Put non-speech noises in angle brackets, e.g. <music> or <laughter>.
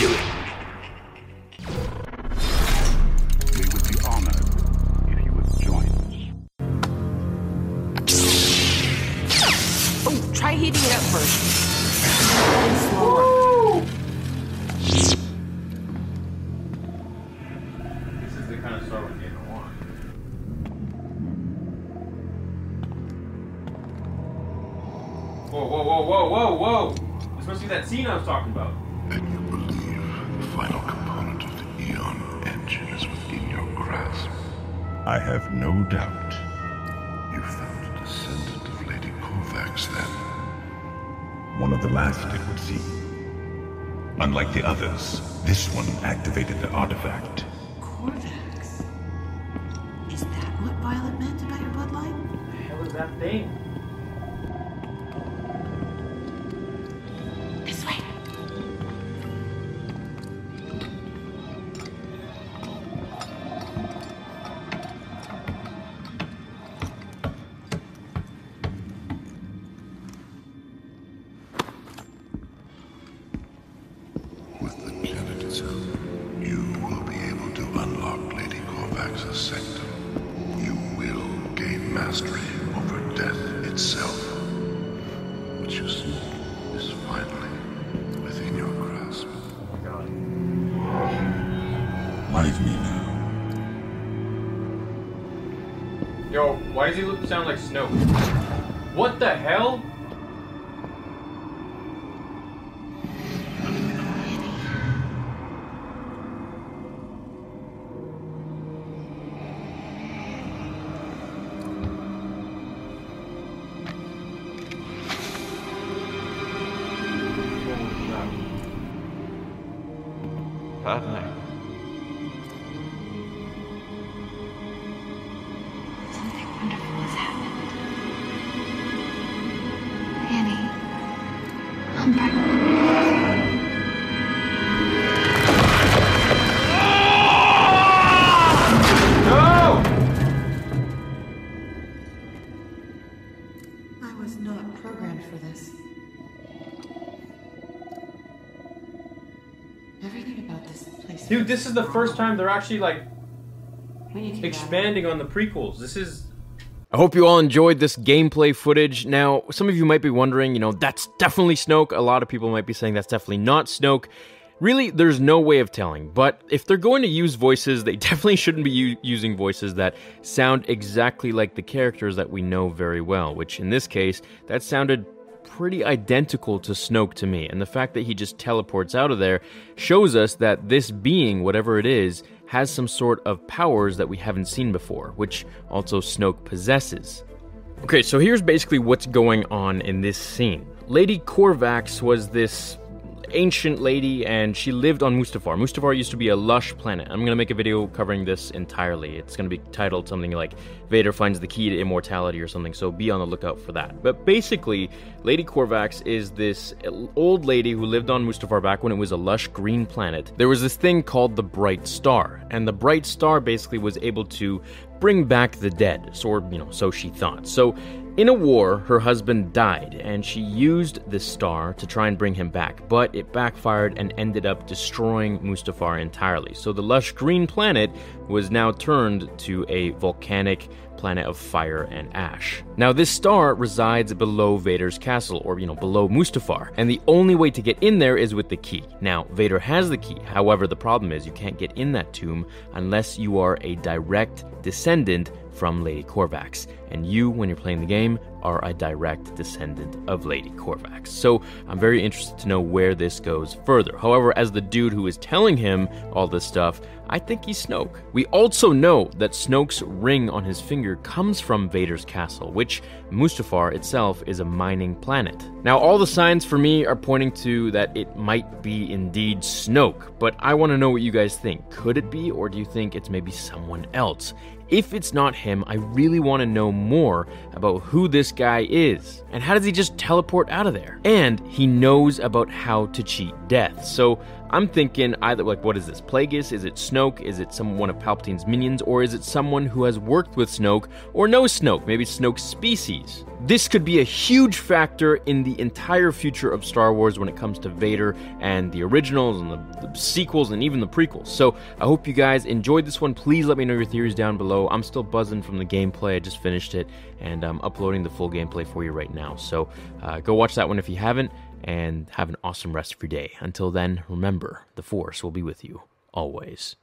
Do it. We would be honored if you would join us. Oh, try heating it up first. And. This is the kind of Star Wars game I. Whoa, whoa, whoa, whoa, whoa, whoa! This must be that scene I was talking about. Final component of the Eon engine is within your grasp. I have no doubt you found a descendant of Lady Corvax then. One of the last it would seem. Unlike the others, this one activated the artifact. Corvax. Is that what Violet meant about your bloodline? What the hell is that thing? Why does he look sound like Snoke? What the hell? Dude, this is the first time they're actually like When you came expanding on the prequels. This is I hope you all enjoyed this gameplay footage. Now, some of you might be wondering, you know, that's definitely Snoke. A lot of people might be saying that's definitely not Snoke. Really, there's no way of telling. But if they're going to use voices, they <laughs> definitely shouldn't be u- using voices that sound exactly like the characters that we know very well, which in this case, that sounded pretty identical to Snoke to me. And the fact that he just teleports out of there shows us that this being, whatever it is, has some sort of powers that we haven't seen before, which also Snoke possesses. Okay, so here's basically what's going on in this scene. Lady Corvax was this ancient lady and she lived on Mustafar. Mustafar used to be a lush planet. I'm gonna make a video covering this entirely. It's gonna be titled something like Vader finds the key to immortality or something, so be on the lookout for that. But basically, Lady Corvax is this old lady who lived on Mustafar back when it was a lush green planet. There was this thing called the Bright Star, and the Bright Star basically was able to bring back the dead, or, you know, so she thought. So In a war, her husband died, and she used this star to try and bring him back, but it backfired and ended up destroying Mustafar entirely. So the lush green planet was now turned to a volcanic planet of fire and ash. Now, this star resides below Vader's castle, or, you know, below Mustafar, and the only way to get in there is with the key. Now, Vader has the key, however, the problem is you can't get in that tomb unless you are a direct descendant from Lady Corvax. And you, when you're playing the game, are a direct descendant of Lady Corvax. So I'm very interested to know where this goes further. However, as the dude who is telling him all this stuff, I think he's Snoke. We also know that Snoke's ring on his finger comes from Vader's castle, which Mustafar itself is a mining planet. Now, all the signs for me are pointing to that it might be indeed Snoke, but I want to know what you guys think. Could it be, or do you think it's maybe someone else? If it's not him, I really want to know more about who this guy is. And how does he just teleport out of there? And he knows about how to cheat death. So I'm thinking either like what is this? Plagueis? Is it Snoke? Is it some one of Palpatine's minions? Or is it someone who has worked with Snoke or knows Snoke? Maybe Snoke's species. This could be a huge factor in the entire future of Star Wars when it comes to Vader and the originals and the, the sequels and even the prequels. So I hope you guys enjoyed this one. Please let me know your theories down below. I'm still buzzing from the gameplay. I just finished it and I'm uploading the full gameplay for you right now. So uh, go watch that one if you haven't and have an awesome rest of your day. Until then, remember, the Force will be with you always.